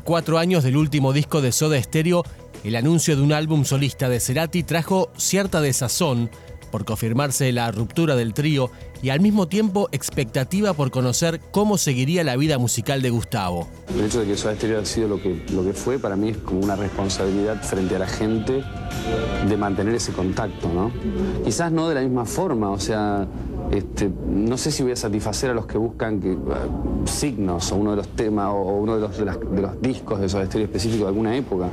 A cuatro años del último disco de Soda Stereo, el anuncio de un álbum solista de Cerati trajo cierta desazón por confirmarse la ruptura del trío y al mismo tiempo expectativa por conocer cómo seguiría la vida musical de Gustavo. El hecho de que Soda Stereo ha sido lo que, lo que fue, para mí es como una responsabilidad frente a la gente de mantener ese contacto, ¿no? Quizás no de la misma forma, o sea, este, no sé si voy a satisfacer a los que buscan uh, signos o uno de los temas o, uno de los, discos de Soda Stereo específico de alguna época,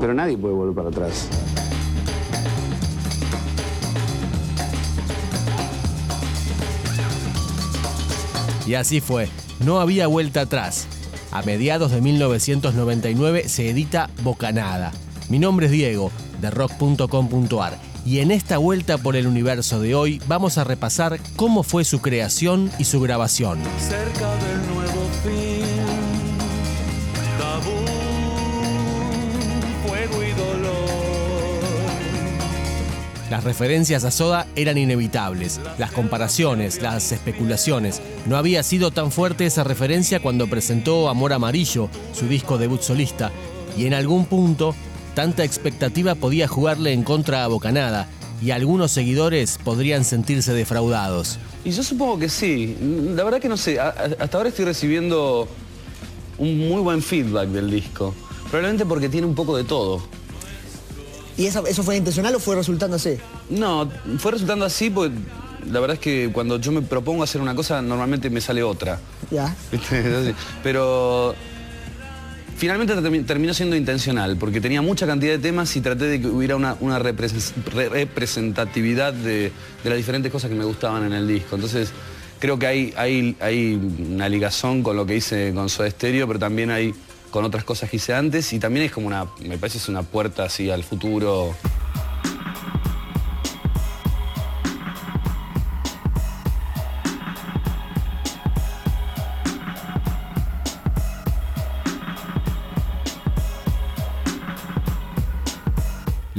pero nadie puede volver para atrás. Y así fue, no había vuelta atrás. A mediados de 1999 se edita Bocanada. Mi nombre es Diego, de rock.com.ar y en esta vuelta por el universo de hoy vamos a repasar cómo fue su creación y su grabación. Cerca del nuevo fin, fuego y dolor. Las referencias a Soda eran inevitables, las comparaciones, las especulaciones. No había sido tan fuerte esa referencia cuando presentó Amor Amarillo, su disco debut solista, y en algún punto Tanta expectativa podía jugarle en contra a Bocanada y algunos seguidores podrían sentirse defraudados. Y yo supongo que sí. La verdad que no sé. Hasta ahora estoy recibiendo un muy buen feedback del disco. Probablemente porque tiene un poco de todo. ¿Y eso, eso fue intencional o fue resultando así? No, fue resultando así porque la verdad es que cuando yo me propongo hacer una cosa, normalmente me sale otra. Ya. Pero finalmente terminó siendo intencional, porque tenía mucha cantidad de temas y traté de que hubiera una, representatividad de, las diferentes cosas que me gustaban en el disco. Entonces, creo que hay, una ligazón con lo que hice con Soda Stereo, pero también hay con otras cosas que hice antes y también es como una, me parece es una puerta así al futuro.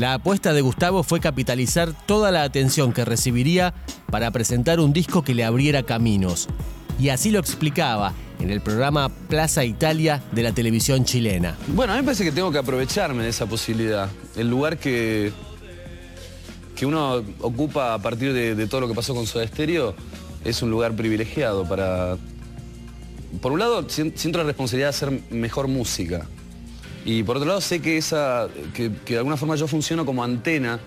La apuesta de Gustavo fue capitalizar toda la atención que recibiría para presentar un disco que le abriera caminos. Y así lo explicaba en el programa Plaza Italia de la televisión chilena. Bueno, a mí me parece que tengo que aprovecharme de esa posibilidad. El lugar que, que uno ocupa a partir de, todo lo que pasó con Soda Stereo es un lugar privilegiado para... Por un lado, siento la responsabilidad de hacer mejor música. Y por otro lado sé que, esa, que, de alguna forma yo funciono como antena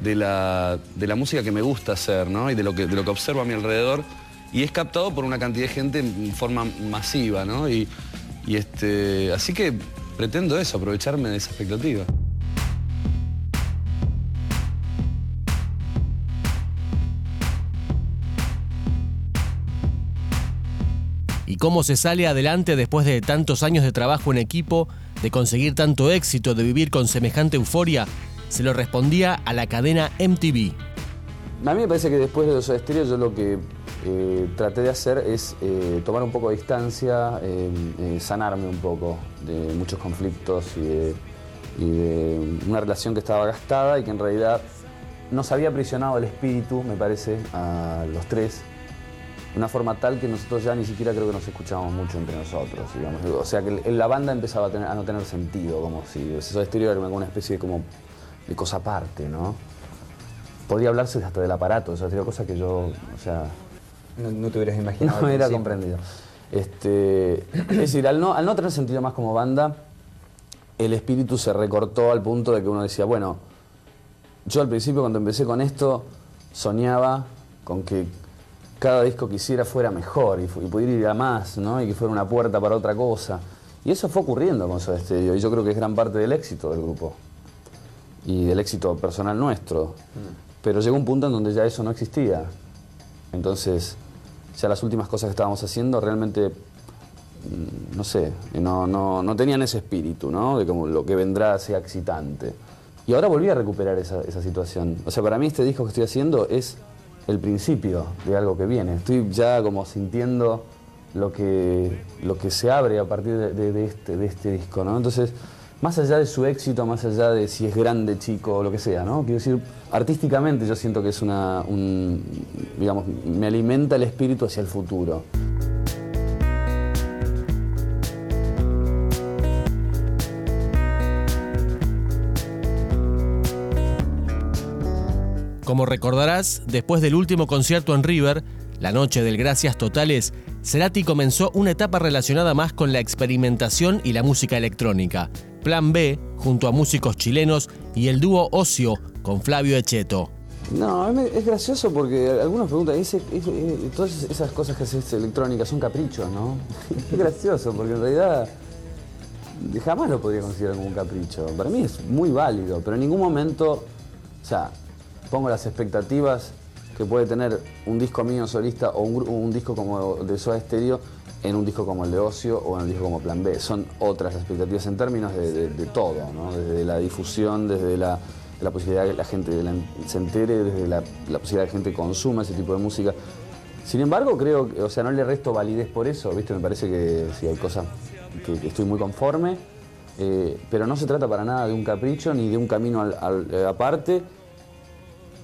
de la, música que me gusta hacer ¿no? y de lo, que, de lo que observo a mi alrededor y es captado por una cantidad de gente en forma masiva. ¿no? Y, este, así que pretendo eso, aprovecharme de esa expectativa. ¿Y cómo se sale adelante después de tantos años de trabajo en equipo de conseguir tanto éxito, de vivir con semejante euforia, se lo respondía a la cadena MTV. A mí me parece que después de los Estéreo yo lo que eh, traté de hacer es eh, tomar un poco de distancia, eh, sanarme un poco de muchos conflictos y de, y de, una relación que estaba gastada y que en realidad nos había aprisionado el espíritu, me parece, a los tres una forma tal que nosotros ya ni siquiera creo que nos escuchábamos mucho entre nosotros, digamos. O sea que la banda empezaba a, no tener sentido, como si eso Estéreo era una especie de, como, de cosa aparte, ¿no? Podía hablarse hasta del aparato, o sea, cosa que yo, o sea... No, te hubieras imaginado. No era comprendido. Este, es decir, al no, al no tener sentido más como banda, el espíritu se recortó al punto de que uno decía, bueno, yo al principio cuando empecé con esto soñaba con que cada disco que hiciera fuera mejor y, pudiera ir a más, ¿no? Y que fuera una puerta para otra cosa. Y eso fue ocurriendo con Soda Stereo y yo creo que es gran parte del éxito del grupo y del éxito personal nuestro. Mm. Pero llegó un punto en donde ya eso no existía. Entonces, ya las últimas cosas que estábamos haciendo realmente, mm, no sé, no, no, tenían ese espíritu, ¿no? De como lo que vendrá sea excitante. Y ahora volví a recuperar esa, esa situación. O sea, para mí este disco que estoy haciendo es el principio de algo que viene. Estoy ya como sintiendo lo que, lo que se abre a partir de, este, de este disco, ¿no? Entonces, más allá de su éxito, más allá de si es grande, chico o lo que sea, ¿no? Quiero decir, artísticamente yo siento que es una, un, digamos, me alimenta el espíritu hacia el futuro. Como recordarás, después del último concierto en River, la noche del Gracias Totales, Cerati comenzó una etapa relacionada más con la experimentación y la música electrónica. Plan B, junto a músicos chilenos, y el dúo Ocio con Flavio Echeto. No, es gracioso porque algunos preguntan, ese, todas esas cosas que haces electrónicas son caprichos, ¿no? es gracioso porque en realidad jamás lo podría considerar como un capricho. Para mí es muy válido, pero en ningún momento, o sea, pongo las expectativas que puede tener un disco mío solista o un, disco como de Soda Stereo en un disco como el de Ocio o en un disco como Plan B. Son otras expectativas en términos de, todo, ¿no? desde la difusión, desde la, posibilidad de que la gente se entere, desde la, posibilidad de que la gente consuma ese tipo de música. Sin embargo, creo, que, o sea, no le resto validez por eso, ¿viste? Me parece que sí hay cosas que, estoy muy conforme, eh, pero no se trata para nada de un capricho ni de un camino aparte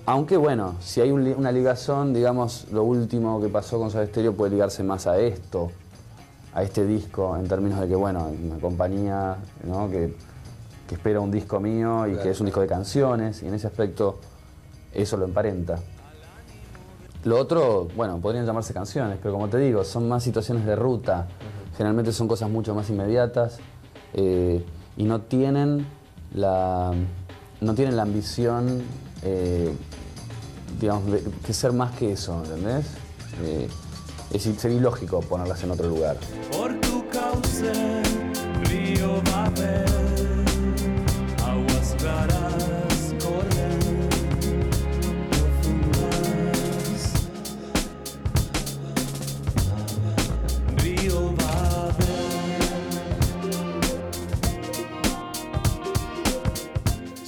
aunque bueno, si hay una ligazón, digamos, lo último que pasó con Soda Stereo puede ligarse más a esto, a este disco, en términos de que, bueno, una compañía que, espera un disco mío y que es un disco de canciones, y en ese aspecto eso lo emparenta. Lo otro, bueno, podrían llamarse canciones, pero como te digo, son más situaciones de ruta, generalmente son cosas mucho más inmediatas eh, y no tienen la, no tienen la ambición eh, digamos, que ser más que eso, ¿entendés? Eh, es sería ilógico ponerlas en otro lugar. Por tu causa, río aguas claras corren, río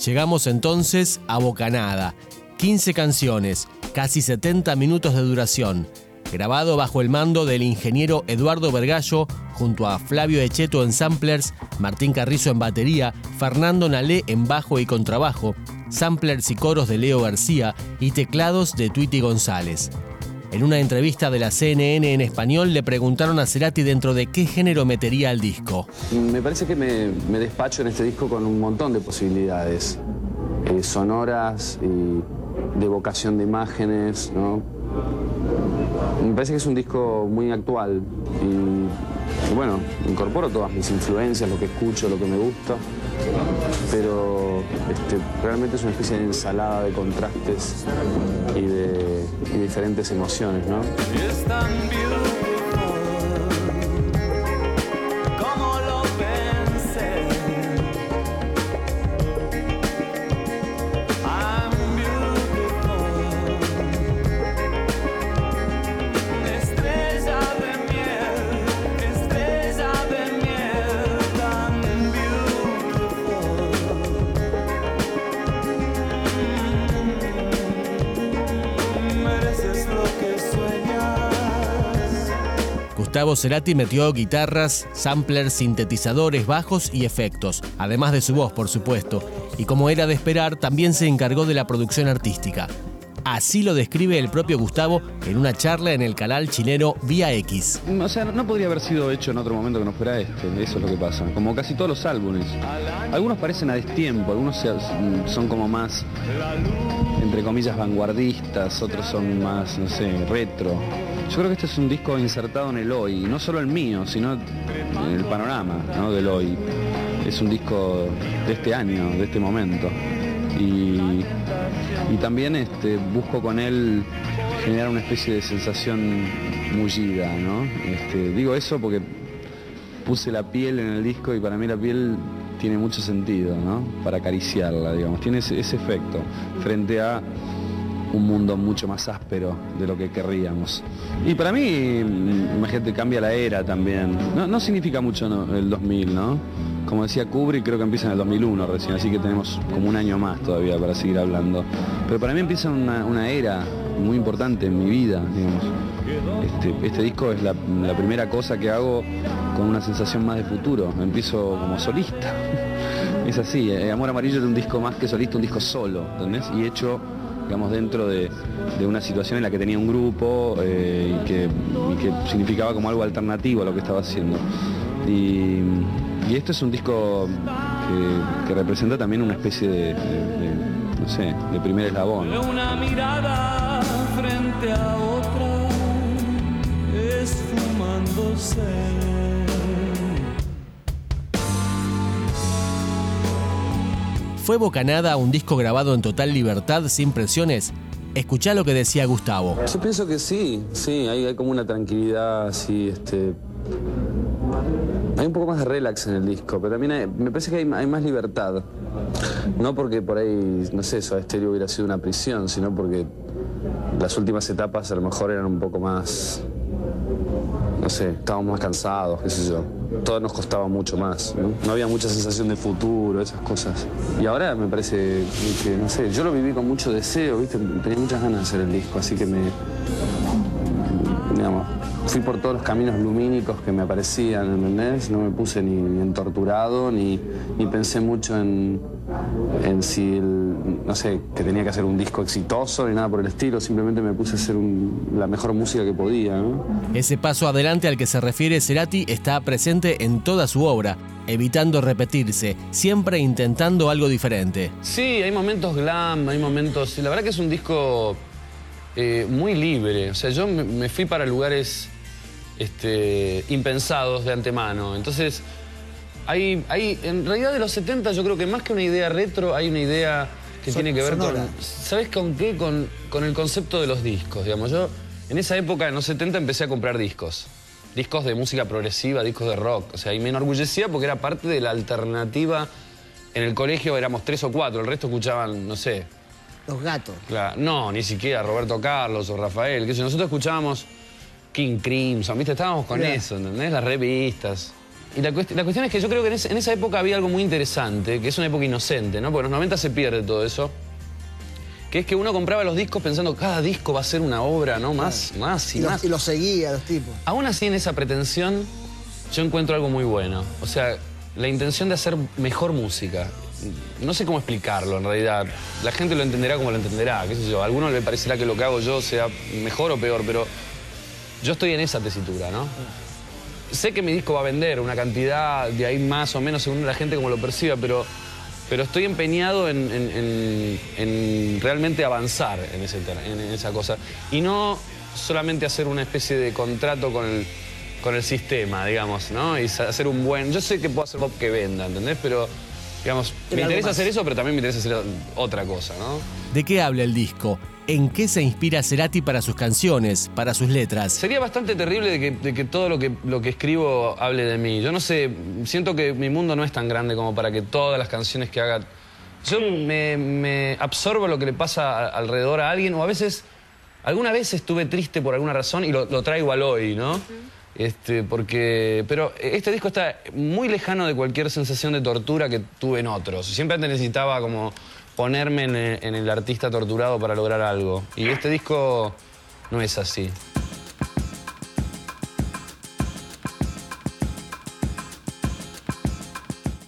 Llegamos entonces a Bocanada 15 canciones, casi 70 minutos de duración, grabado bajo el mando del ingeniero Eduardo Vergallo junto a Flavio Echeto en samplers, Martín Carrizo en batería, Fernando Nalé en bajo y contrabajo, samplers y coros de Leo García y teclados de Twitty González. En una entrevista de la CNN en español le preguntaron a Cerati dentro de qué género metería el disco. Me parece que me, despacho en este disco con un montón de posibilidades eh, sonoras y de vocación de imágenes. Me parece que es un disco muy actual y, bueno, incorporo todas mis influencias, lo que escucho, lo que me gusta, pero este, realmente es una especie de ensalada de contrastes y de, diferentes emociones, ¿no? Gustavo Cerati metió guitarras, samplers, sintetizadores, bajos y efectos, además de su voz, por supuesto, y como era de esperar, también se encargó de la producción artística. Así lo describe el propio Gustavo en una charla en el canal chileno Vía X. O sea, no podría haber sido hecho en otro momento que no fuera este, eso es lo que pasa. Como casi todos los álbumes. Algunos parecen a destiempo, algunos son como más, entre comillas, vanguardistas, otros son más, no sé, retro. Yo creo que este es un disco insertado en el hoy, no solo el mío, sino el panorama del hoy. Es un disco de este año, de este momento. Y, también este, busco con él generar una especie de sensación mullida, ¿no? Este, digo eso porque puse la piel en el disco y para mí la piel tiene mucho sentido, ¿no? Para acariciarla, digamos. Tiene ese efecto frente a un mundo mucho más áspero de lo que querríamos. Y para mí, imagínate, cambia la era también. No, significa mucho el 2000, ¿no? Como decía Kubrick, creo que empieza en el 2001 recién, así que tenemos como un año más todavía para seguir hablando. Pero para mí empieza una, era muy importante en mi vida, digamos. Este, este disco es la, primera cosa que hago con una sensación más de futuro. Empiezo como solista. Es así, eh, Amor Amarillo es un disco más que solista, un disco solo, ¿entendés? Y hecho digamos, dentro de, una situación en la que tenía un grupo eh, y, que, significaba como algo alternativo a lo que estaba haciendo. Y, esto es un disco que, representa también una especie de, no sé, de primer eslabón. Una mirada frente a otra, esfumándose. ¿Fue Bocanada un disco grabado en total libertad, sin presiones? Escuchá lo que decía Gustavo. Yo pienso que sí, sí, hay, como una tranquilidad así, este. Hay un poco más de relax en el disco, pero también hay- me parece que hay, hay más libertad. No porque por ahí, no sé, Soda Stereo hubiera sido una prisión, sino porque las últimas etapas a lo mejor eran un poco más. No sé, estábamos más cansados, qué sé yo. Todo nos costaba mucho más. ¿no? No había mucha sensación de futuro, esas cosas. Y ahora me parece que, no sé, yo lo viví con mucho deseo, ¿viste? Tenía muchas ganas de hacer el disco, así que me, fui por todos los caminos lumínicos que me aparecían, ¿entendés? No me puse ni, ni en torturado, ni, ni pensé mucho en, en si, el- no sé, que tenía que hacer un disco exitoso ni nada por el estilo. Simplemente me puse a hacer un- la mejor música que podía, ¿no? Ese paso adelante al que se refiere Cerati está presente en toda su obra, evitando repetirse, siempre intentando algo diferente. Sí, hay momentos glam, hay momentos... La verdad que es un disco eh, muy libre. O sea, yo me, me fui para lugares este, impensados de antemano. Entonces, hay, hay, en realidad de los 70 yo creo que más que una idea retro, hay una idea que Son- tiene que ver sonora. con... ¿Sabes con qué? Con, con el concepto de los discos, digamos. Yo en esa época, en los 70, empecé a comprar discos. Discos de música progresiva, discos de rock. O sea, y me enorgullecía porque era parte de la alternativa. En el colegio éramos tres o cuatro, el resto escuchaban, no sé, Los gatos. Claro, no, ni siquiera Roberto Carlos o Rafael. yo. nosotros escuchábamos King Crimson, ¿viste? Estábamos con Mirá. eso, ¿entendés? Las revistas. Y la, cuest- la cuestión es que yo creo que en, esa época había algo muy interesante, que es una época inocente, ¿no? Porque en los 90 se pierde todo eso. Que es que uno compraba los discos pensando, cada disco va a ser una obra, ¿no? Más, más y, Y más. los, y los seguía, los tipos. Aún así, en esa pretensión, yo encuentro algo muy bueno. O sea, la intención de hacer mejor música. No sé cómo explicarlo, en realidad. La gente lo entenderá como lo entenderá, qué sé yo. A algunos le parecerá que lo que hago yo sea mejor o peor, pero yo estoy en esa tesitura, ¿no? Sé que mi disco va a vender una cantidad de ahí más o menos según la gente como lo perciba, pero, pero estoy empeñado en, en- en- en realmente avanzar en, ese en esa cosa. Y no solamente hacer una especie de contrato con el, con el sistema, digamos, ¿no? Y hacer un buen... Yo sé que puedo hacer pop que venda, ¿entendés? Pero, digamos, Pero me interesa más. hacer eso, pero también me interesa hacer otra cosa, ¿no? ¿De qué habla el disco? ¿En qué se inspira Cerati para sus canciones, para sus letras? Sería bastante terrible de que, de que todo lo que, lo que escribo hable de mí. Yo no sé, siento que mi mundo no es tan grande como para que todas las canciones que haga... Yo me, me absorbo lo que le pasa a- alrededor a alguien o a veces... Alguna vez estuve triste por alguna razón y lo, lo traigo al hoy, ¿no? Este, porque, pero este disco está muy lejano de cualquier sensación de tortura que tuve en otros. Siempre antes necesitaba como ponerme en el, en el artista torturado para lograr algo. Y este disco no es así.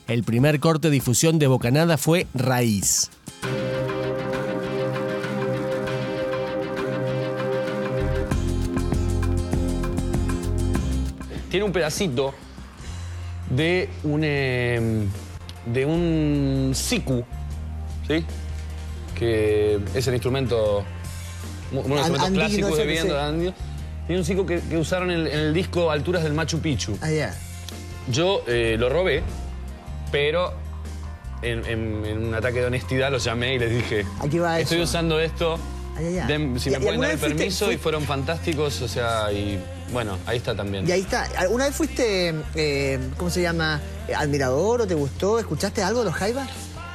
El primer corte de difusión de Bocanada fue Raíz. tiene un pedacito de un eh, de un siku, ¿sí? Que es el instrumento uno de los instrumentos clásicos de viento sí. un siku que, que usaron en el, en el disco Alturas del Machu Picchu. Ah, ya. Yo eh, lo robé, pero en, en- en un ataque de honestidad los llamé y les dije, Aquí va estoy eso". usando esto, Ay, ay, ay. den- si ¿Y- me pueden dar el fuiste- permiso, y fueron fantásticos, o sea, y bueno, ahí está también. Y ahí está. ¿Alguna vez fuiste, eh, ¿cómo se llama? ¿Admirador o te gustó? ¿Escuchaste algo de los Jaivas?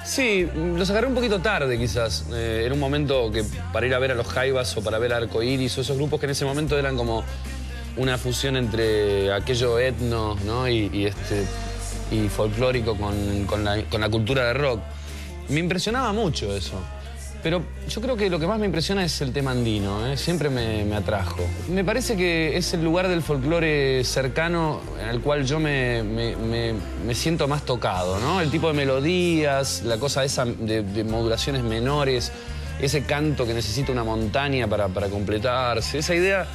Sí, los agarré un poquito tarde quizás. Eh, era un momento que para ir a ver a los Jaivas o para ver a Arcoiris o esos grupos que en ese momento eran como una fusión entre aquello etno ¿no? y, y este, y folclórico con, con la, con la cultura de rock. Me impresionaba mucho eso. Pero yo creo que lo que más me impresiona es el tema andino, ¿eh? siempre me, atrajo. Me parece que es el lugar del folclore cercano el cual yo me, siento más tocado, ¿no? El tipo de melodías, la cosa esa de, modulaciones menores, ese canto que necesita una montaña para, completarse, esa idea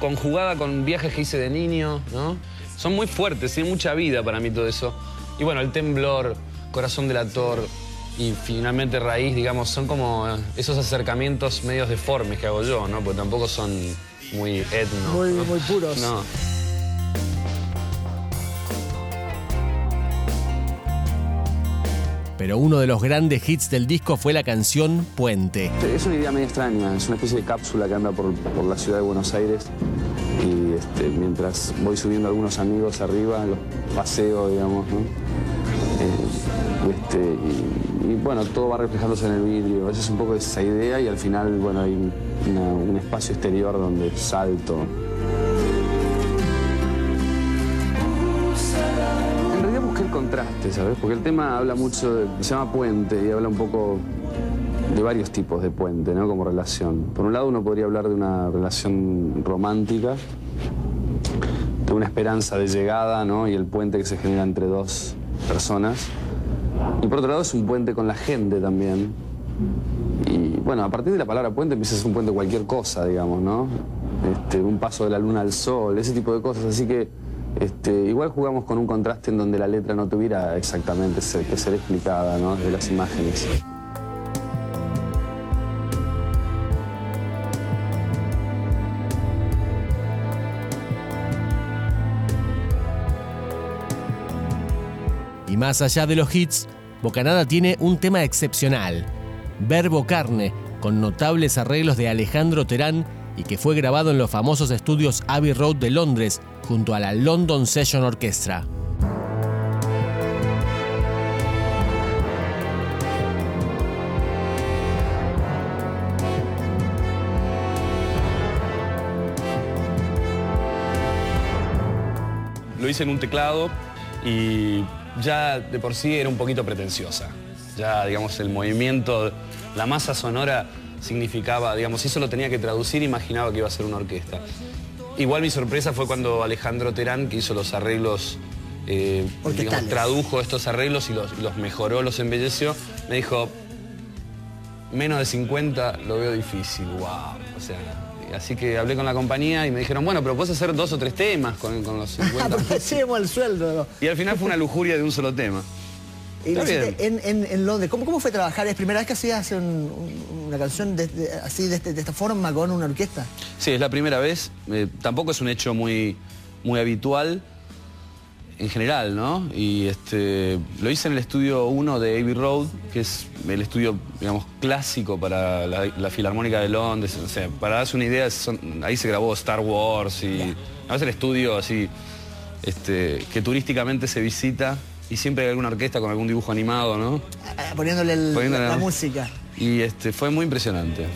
conjugada con viajes que hice de niño, ¿no? Son muy fuertes, tiene mucha vida para mí todo eso. Y bueno, el temblor, corazón del ator, y finalmente raíz, digamos, son como esos acercamientos medios deformes que hago yo, ¿no? Porque tampoco son muy etno. Muy- ¿no? muy puros. No. Pero uno de los grandes hits del disco fue la canción Puente. Es una idea medio extraña, es una especie de cápsula que anda por, por la ciudad de Buenos Aires y este, mientras voy subiendo algunos amigos arriba, los paseo, digamos, ¿no? Eh, y, este, y- y, bueno, todo va reflejándose en el vidrio. Esa es un poco esa idea y al final, bueno, hay un espacio exterior donde salto. En realidad busqué el contraste, ¿sabes? Porque el tema habla mucho, de- se llama puente y habla un poco de varios tipos de puente, ¿no? Como relación. Por un lado uno podría hablar de una relación romántica, de una esperanza de llegada, ¿no? Y el puente que se genera entre dos personas. Y por otro lado es un puente con la gente también. Y bueno, a partir de la palabra puente empieza a ser un puente cualquier cosa, digamos, ¿no? Este, un paso de la luna al sol, ese tipo de cosas. Así que este, igual jugamos con un contraste en donde la letra no tuviera exactamente que ser explicada, ¿no? Desde las imágenes. Y más allá de los hits, Bocanada tiene un tema excepcional, Verbo Carne, con notables arreglos de Alejandro Terán y que fue grabado en los famosos estudios Abbey Road de Londres junto a la London Session Orchestra. Lo hice en un teclado y ya de por sí era un poquito pretenciosa. Ya, digamos, el movimiento, la masa sonora significaba, digamos, si eso lo tenía que traducir, imaginaba que iba a ser una orquesta. Igual mi sorpresa fue cuando Alejandro Terán, que hizo los arreglos, eh, digamos, tradujo estos arreglos y los, y los mejoró, los embelleció, me dijo, menos de 50 lo veo difícil, wow. O sea, así que hablé con la compañía y me dijeron, bueno, pero puedes hacer dos o tres temas con, con los 50. Hacemos el sueldo. y al final fue una lujuria de un solo tema. Y lo en, en- en Londres. ¿Cómo, ¿Cómo fue trabajar? ¿Es primera vez que hacías un- un- una canción de- de- así, de, este- de esta forma, con una orquesta? Sí, es la primera vez. eh, tampoco es un hecho muy, muy habitual en general, ¿no? Y este, lo hice en el estudio 1 de Abbey Road, que es el estudio, digamos, clásico para la, la Filarmónica de Londres. O sea, para darse una idea, son- ahí se grabó Star Wars y... El estudio así, este, que turísticamente se visita y siempre hay alguna orquesta con algún dibujo animado, ¿no? Ah, Poniéndole, el- Poniéndole la, la- música. Y este, fue muy impresionante.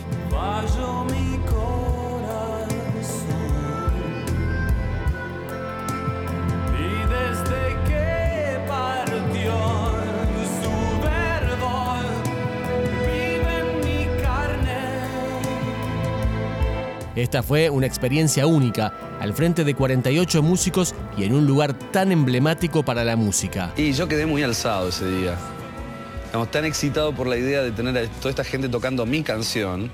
Esta fue una experiencia única, al frente de 48 músicos y en un lugar tan emblemático para la música. Y yo quedé muy alzado ese día. Estamos tan excitado por la idea de tener a toda esta gente tocando mi canción,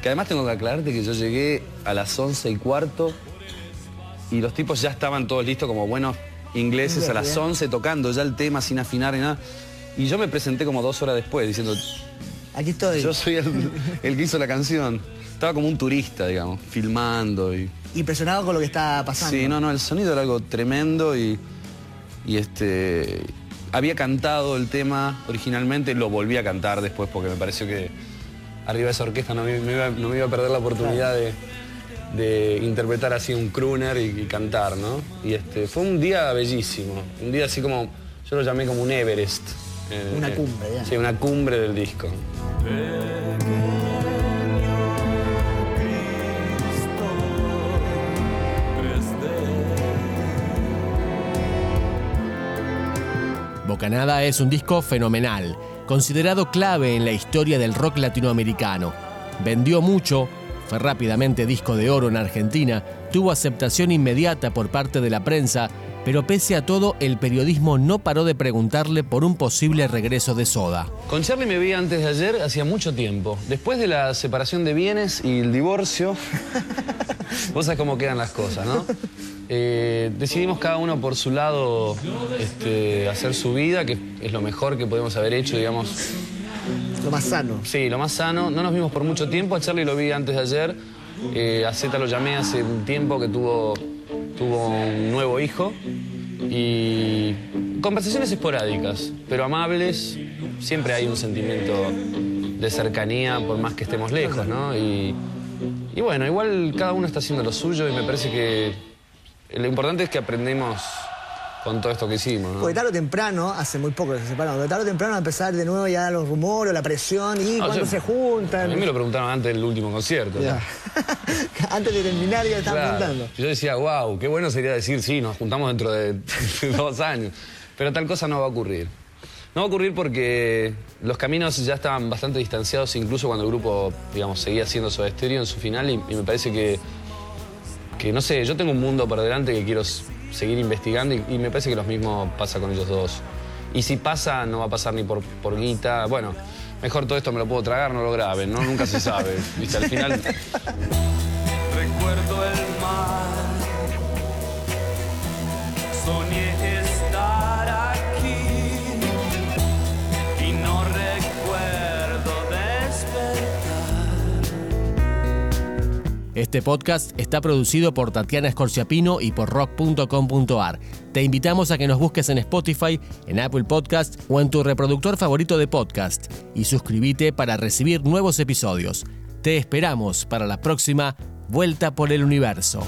que además tengo que aclararte que yo llegué a las 11 y cuarto y los tipos ya estaban todos listos como buenos ingleses a las Bien. 11 tocando ya el tema sin afinar ni nada. Y yo me presenté como dos horas después diciendo, Aquí estoy. yo soy el, el que hizo la canción. Estaba como un turista, digamos, filmando y... Impresionado con lo que está pasando. Sí, no, no, el sonido era algo tremendo y, y este había cantado el tema originalmente, lo volví a cantar después porque me pareció que arriba de esa orquesta no me, me iba, no me iba a perder la oportunidad de, de interpretar así un crooner y, y cantar, ¿no? Y este fue un día bellísimo, un día así como, yo lo llamé como un Everest. Eh, Una cumbre, ya. Sí, una cumbre del disco. Bocanada es un disco fenomenal, considerado clave en la historia del rock latinoamericano. Vendió mucho, fue rápidamente disco de oro en Argentina, tuvo aceptación inmediata por parte de la prensa, pero pese a todo, el periodismo no paró de preguntarle por un posible regreso de Soda. Con Charlie me vi antes de ayer, hacía mucho tiempo. Después de la separación de bienes y el divorcio, vos sabés cómo quedan las cosas, ¿no? Eh, decidimos cada uno por su lado este, hacer su vida, que es lo mejor que podemos haber hecho, digamos. Lo más sano. Sí, lo más sano. No nos vimos por mucho tiempo. A Charlie lo vi antes de ayer. Eh, a Zeta lo llamé hace un tiempo que tuvo, tuvo un nuevo hijo. Y conversaciones esporádicas, pero amables. Siempre hay un sentimiento de cercanía, por más que estemos lejos, ¿no? Y, y bueno, igual cada uno está haciendo lo suyo y me parece que lo importante es que aprendemos con todo esto que hicimos, ¿no? Porque tarde o temprano, hace muy poco que se separaron, pero tarde o temprano a empezar de nuevo ya los rumores, la presión, y No, cuando yo- se A juntan. mí me lo preguntaron antes del último concierto. ¿no? Antes de terminar ya estaban Claro. juntando. Yo decía, wow, qué bueno sería decir, sí, nos juntamos dentro de dos años. Pero tal cosa no va a ocurrir. No va a ocurrir porque los caminos ya estaban bastante distanciados, incluso cuando el grupo, digamos, seguía siendo Soda Stereo en su final, y, y me parece que, que, no sé, yo tengo un mundo por delante que quiero seguir investigando, y, me parece que lo mismo pasa con ellos dos. Y si pasa, no va a pasar ni por, por guita. Bueno, mejor todo esto me lo puedo tragar, no lo graben, ¿no? Nunca se sabe. ¿Viste? Al final. Este podcast está producido por Tatiana Escorciapino y por rock.com.ar. Te invitamos a que nos busques en Spotify, en Apple Podcast o en tu reproductor favorito de podcast y suscríbete para recibir nuevos episodios. Te esperamos para la próxima Vuelta por el Universo.